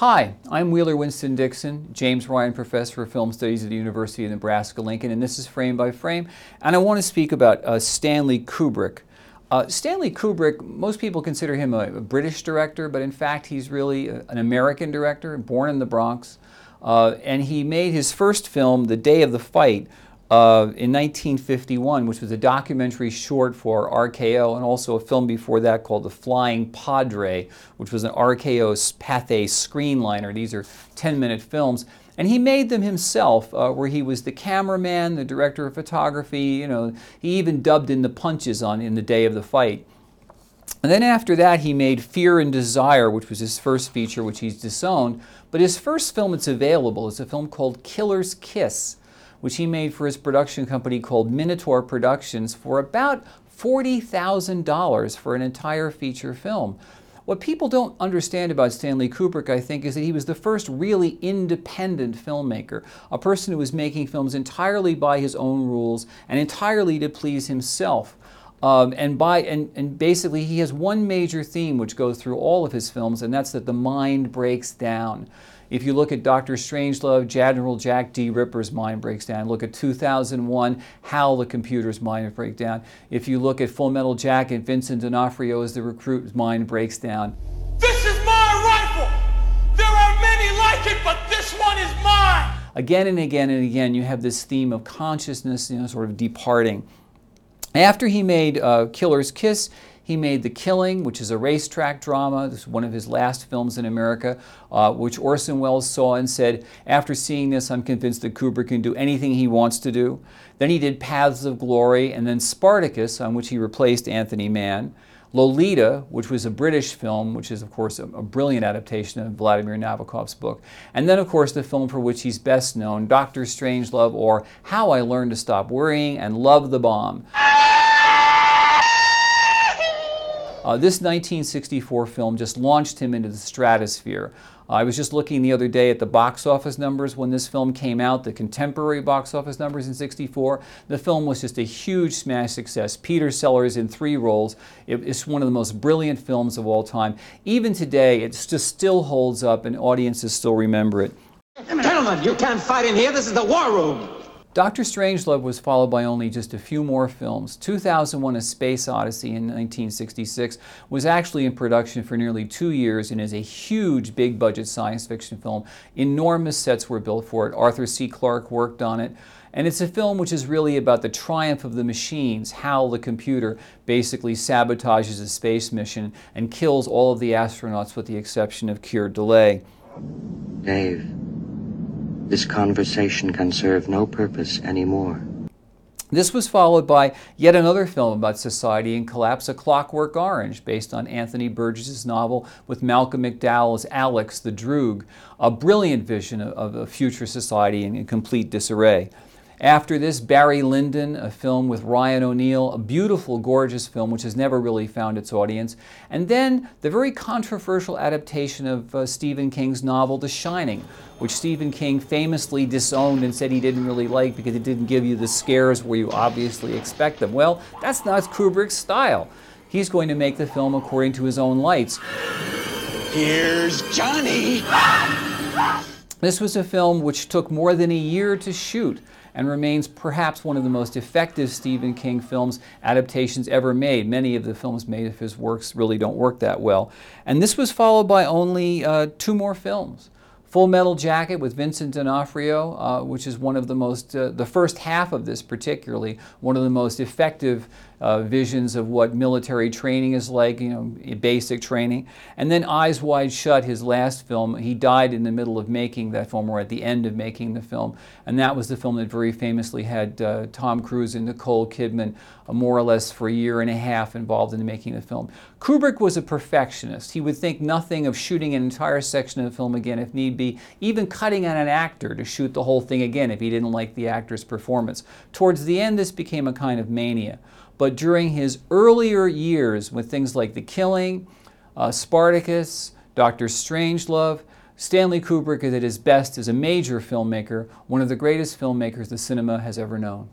Hi, I'm Wheeler Winston Dixon, James Ryan Professor of Film Studies at the University of Nebraska-Lincoln, and this is Frame by Frame, and I want to speak about uh, Stanley Kubrick. Uh, Stanley Kubrick, most people consider him a, a, British director, but in fact he's really a, an American director, born in the Bronx, uh, and he made his first film, The Day of the Fight, uh, in 1951, which was a documentary short for RKO, and also a film before that called The Flying Padre, which was an RKO Pathé screenliner. These are 10 minute films. And he made them himself, uh, where he was the cameraman, the director of photography, you know, he even dubbed in the punches on In the Day of the Fight. And then after that, he made Fear and Desire, which was his first feature, which he's disowned. But his first film that's available is a film called Killer's Kiss which he made for his production company called Minotaur Productions for about $40,000 for an entire feature film. What people don't understand about Stanley Kubrick, I think, is that he was the first really independent filmmaker, a person who was making films entirely by his own rules and entirely to please himself. Um, and by and, and basically he has one major theme which goes through all of his films, and that's that the mind breaks down. If you look at Dr. Strangelove, General Jack D. Ripper's mind breaks down. Look at 2001, how the computer's mind breaks down. If you look at Full Metal Jacket, Vincent D'Onofrio as the recruit's mind breaks down. This is my rifle! There are many like it, but this one is mine! Again and again and again, you have this theme of consciousness, you know, sort of departing. After he made uh, Killer's Kiss, he made The Killing, which is a racetrack drama. This is one of his last films in America, uh, which Orson Welles saw and said, after seeing this, I'm convinced that Kubrick can do anything he wants to do. Then he did Paths of Glory, and then Spartacus, on which he replaced Anthony Mann. Lolita, which was a British film, which is, of course, a, a, brilliant adaptation of Vladimir Nabokov's book. And then, of course, the film for which he's best known, Doctor Strangelove, or How I Learned to Stop Worrying and Love the Bomb. Uh, this 1964 film just launched him into the stratosphere. Uh, I was just looking the other day at the box office numbers when this film came out, the contemporary box office numbers in 64. The film was just a huge smash success. Peter Sellers in three roles. It, it's one of the most brilliant films of all time. Even today, it just still holds up and audiences still remember it. Gentlemen, you can't fight in here. This is the war room. Dr. Strangelove was followed by only just a few more films. 2001 A Space Odyssey in 1966 was actually in production for nearly two years and is a huge big budget science fiction film. Enormous sets were built for it. Arthur C. Clarke worked on it. And it's a film which is really about the triumph of the machines, how the computer basically sabotages a space mission and kills all of the astronauts with the exception of Keir Dullea. Dave. This conversation can serve no purpose anymore. This was followed by yet another film about society and collapse, A Clockwork Orange, based on Anthony Burgess's novel with Malcolm McDowell as Alex the Droog, a brilliant vision of a future society in complete disarray. After this, Barry Lyndon, a film with Ryan O'Neal, a beautiful, gorgeous film which has never really found its audience. And then the very controversial adaptation of uh, Stephen King's novel, The Shining, which Stephen King famously disowned and said he didn't really like because it didn't give you the scares where you obviously expect them. Well, that's not Kubrick's style. He's going to make the film according to his own lights. Here's Johnny! This was a film which took more than a year to shoot and remains perhaps one of the most effective Stephen King films adaptations ever made. Many of the films made of his works really don't work that well. And this was followed by only uh, two more films. Full Metal Jacket with Vincent D'Onofrio, uh, which is one of the most, uh, the first half of this particularly, one of the most effective uh, visions of what military training is like, you know, basic training. And then Eyes Wide Shut, his last film, he died in the middle of making that film or at the end of making the film. And that was the film that very famously had uh, Tom Cruise and Nicole Kidman uh, more or less for a year and a half involved in making the film. Kubrick was a perfectionist. He would think nothing of shooting an entire section of the film again if need be, even cutting on an actor to shoot the whole thing again if he didn't like the actor's performance. Towards the end, this became a kind of mania. But during his earlier years with things like The Killing, uh, Spartacus, Dr. Strangelove, Stanley Kubrick is at his best as a major filmmaker, one of the greatest filmmakers the cinema has ever known.